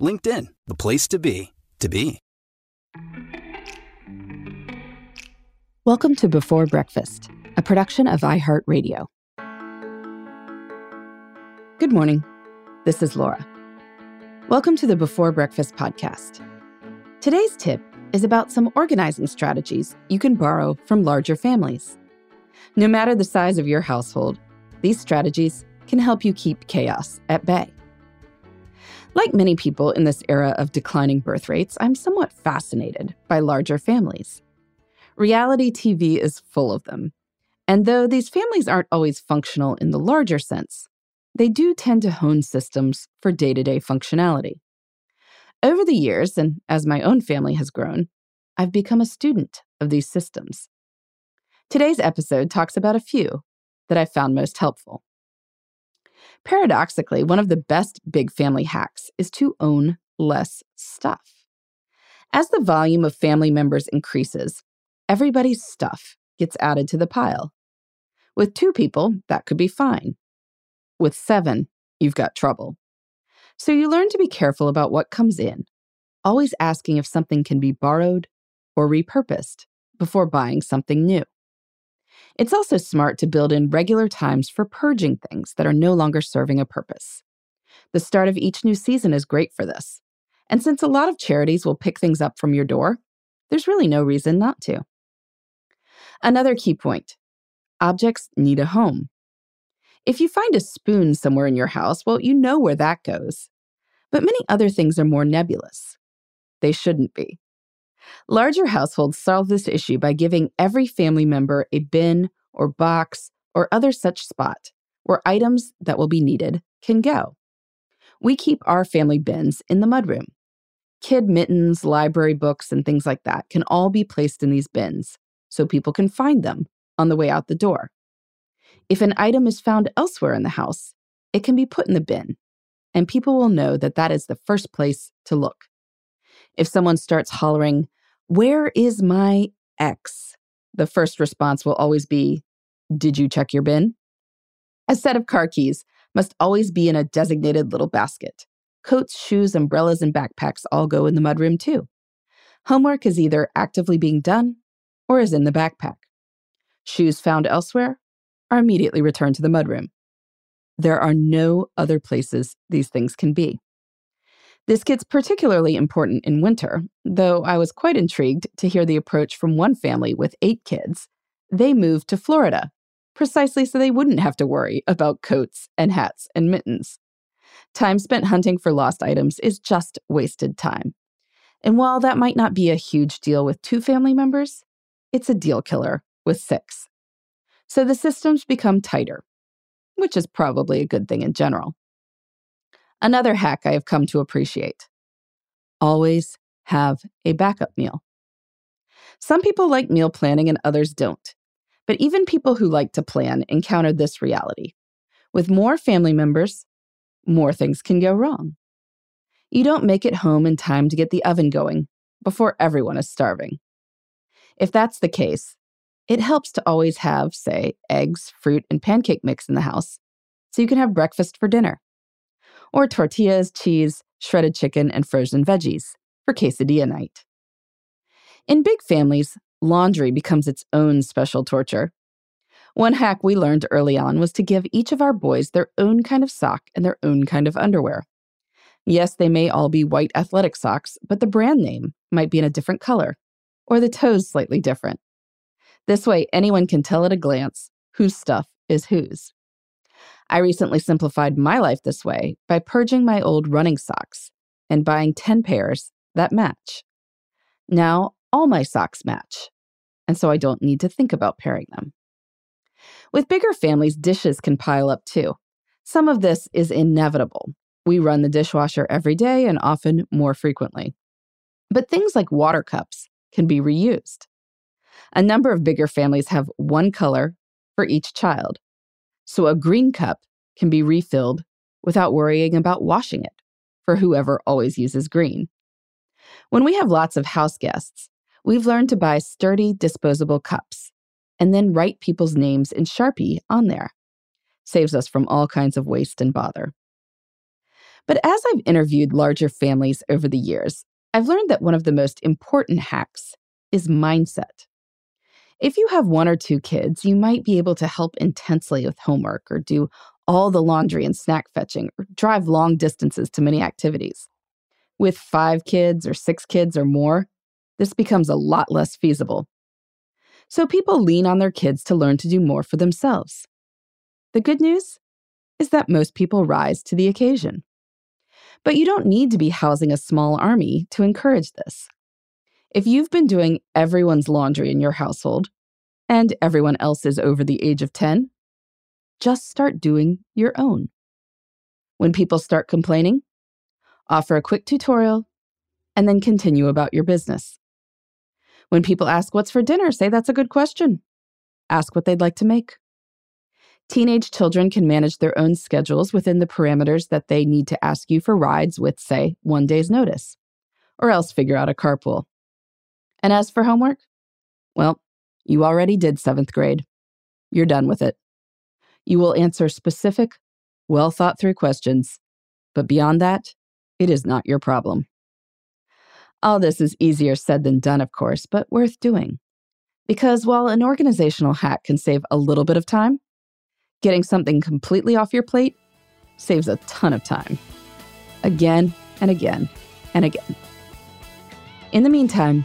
LinkedIn, the place to be, to be. Welcome to Before Breakfast, a production of iHeartRadio. Good morning. This is Laura. Welcome to the Before Breakfast podcast. Today's tip is about some organizing strategies you can borrow from larger families. No matter the size of your household, these strategies can help you keep chaos at bay. Like many people in this era of declining birth rates, I'm somewhat fascinated by larger families. Reality TV is full of them. And though these families aren't always functional in the larger sense, they do tend to hone systems for day to day functionality. Over the years, and as my own family has grown, I've become a student of these systems. Today's episode talks about a few that I found most helpful. Paradoxically, one of the best big family hacks is to own less stuff. As the volume of family members increases, everybody's stuff gets added to the pile. With two people, that could be fine. With seven, you've got trouble. So you learn to be careful about what comes in, always asking if something can be borrowed or repurposed before buying something new. It's also smart to build in regular times for purging things that are no longer serving a purpose. The start of each new season is great for this. And since a lot of charities will pick things up from your door, there's really no reason not to. Another key point objects need a home. If you find a spoon somewhere in your house, well, you know where that goes. But many other things are more nebulous. They shouldn't be. Larger households solve this issue by giving every family member a bin or box or other such spot where items that will be needed can go. We keep our family bins in the mudroom. Kid mittens, library books, and things like that can all be placed in these bins so people can find them on the way out the door. If an item is found elsewhere in the house, it can be put in the bin, and people will know that that is the first place to look. If someone starts hollering, Where is my ex? the first response will always be, Did you check your bin? A set of car keys must always be in a designated little basket. Coats, shoes, umbrellas, and backpacks all go in the mudroom too. Homework is either actively being done or is in the backpack. Shoes found elsewhere are immediately returned to the mudroom. There are no other places these things can be. This gets particularly important in winter, though I was quite intrigued to hear the approach from one family with eight kids. They moved to Florida, precisely so they wouldn't have to worry about coats and hats and mittens. Time spent hunting for lost items is just wasted time. And while that might not be a huge deal with two family members, it's a deal killer with six. So the systems become tighter, which is probably a good thing in general. Another hack I have come to appreciate always have a backup meal. Some people like meal planning and others don't. But even people who like to plan encounter this reality. With more family members, more things can go wrong. You don't make it home in time to get the oven going before everyone is starving. If that's the case, it helps to always have, say, eggs, fruit, and pancake mix in the house so you can have breakfast for dinner. Or tortillas, cheese, shredded chicken, and frozen veggies for quesadilla night. In big families, laundry becomes its own special torture. One hack we learned early on was to give each of our boys their own kind of sock and their own kind of underwear. Yes, they may all be white athletic socks, but the brand name might be in a different color, or the toes slightly different. This way, anyone can tell at a glance whose stuff is whose. I recently simplified my life this way by purging my old running socks and buying 10 pairs that match. Now, all my socks match, and so I don't need to think about pairing them. With bigger families, dishes can pile up too. Some of this is inevitable. We run the dishwasher every day and often more frequently. But things like water cups can be reused. A number of bigger families have one color for each child. So a green cup can be refilled without worrying about washing it for whoever always uses green. When we have lots of house guests, we've learned to buy sturdy disposable cups and then write people's names in Sharpie on there. Saves us from all kinds of waste and bother. But as I've interviewed larger families over the years, I've learned that one of the most important hacks is mindset. If you have one or two kids, you might be able to help intensely with homework or do all the laundry and snack fetching or drive long distances to many activities. With five kids or six kids or more, this becomes a lot less feasible. So people lean on their kids to learn to do more for themselves. The good news is that most people rise to the occasion. But you don't need to be housing a small army to encourage this. If you've been doing everyone's laundry in your household and everyone else is over the age of 10, just start doing your own. When people start complaining, offer a quick tutorial and then continue about your business. When people ask what's for dinner, say that's a good question. Ask what they'd like to make. Teenage children can manage their own schedules within the parameters that they need to ask you for rides with, say, one day's notice, or else figure out a carpool. And as for homework, well, you already did seventh grade. You're done with it. You will answer specific, well thought through questions, but beyond that, it is not your problem. All this is easier said than done, of course, but worth doing. Because while an organizational hack can save a little bit of time, getting something completely off your plate saves a ton of time. Again and again and again. In the meantime,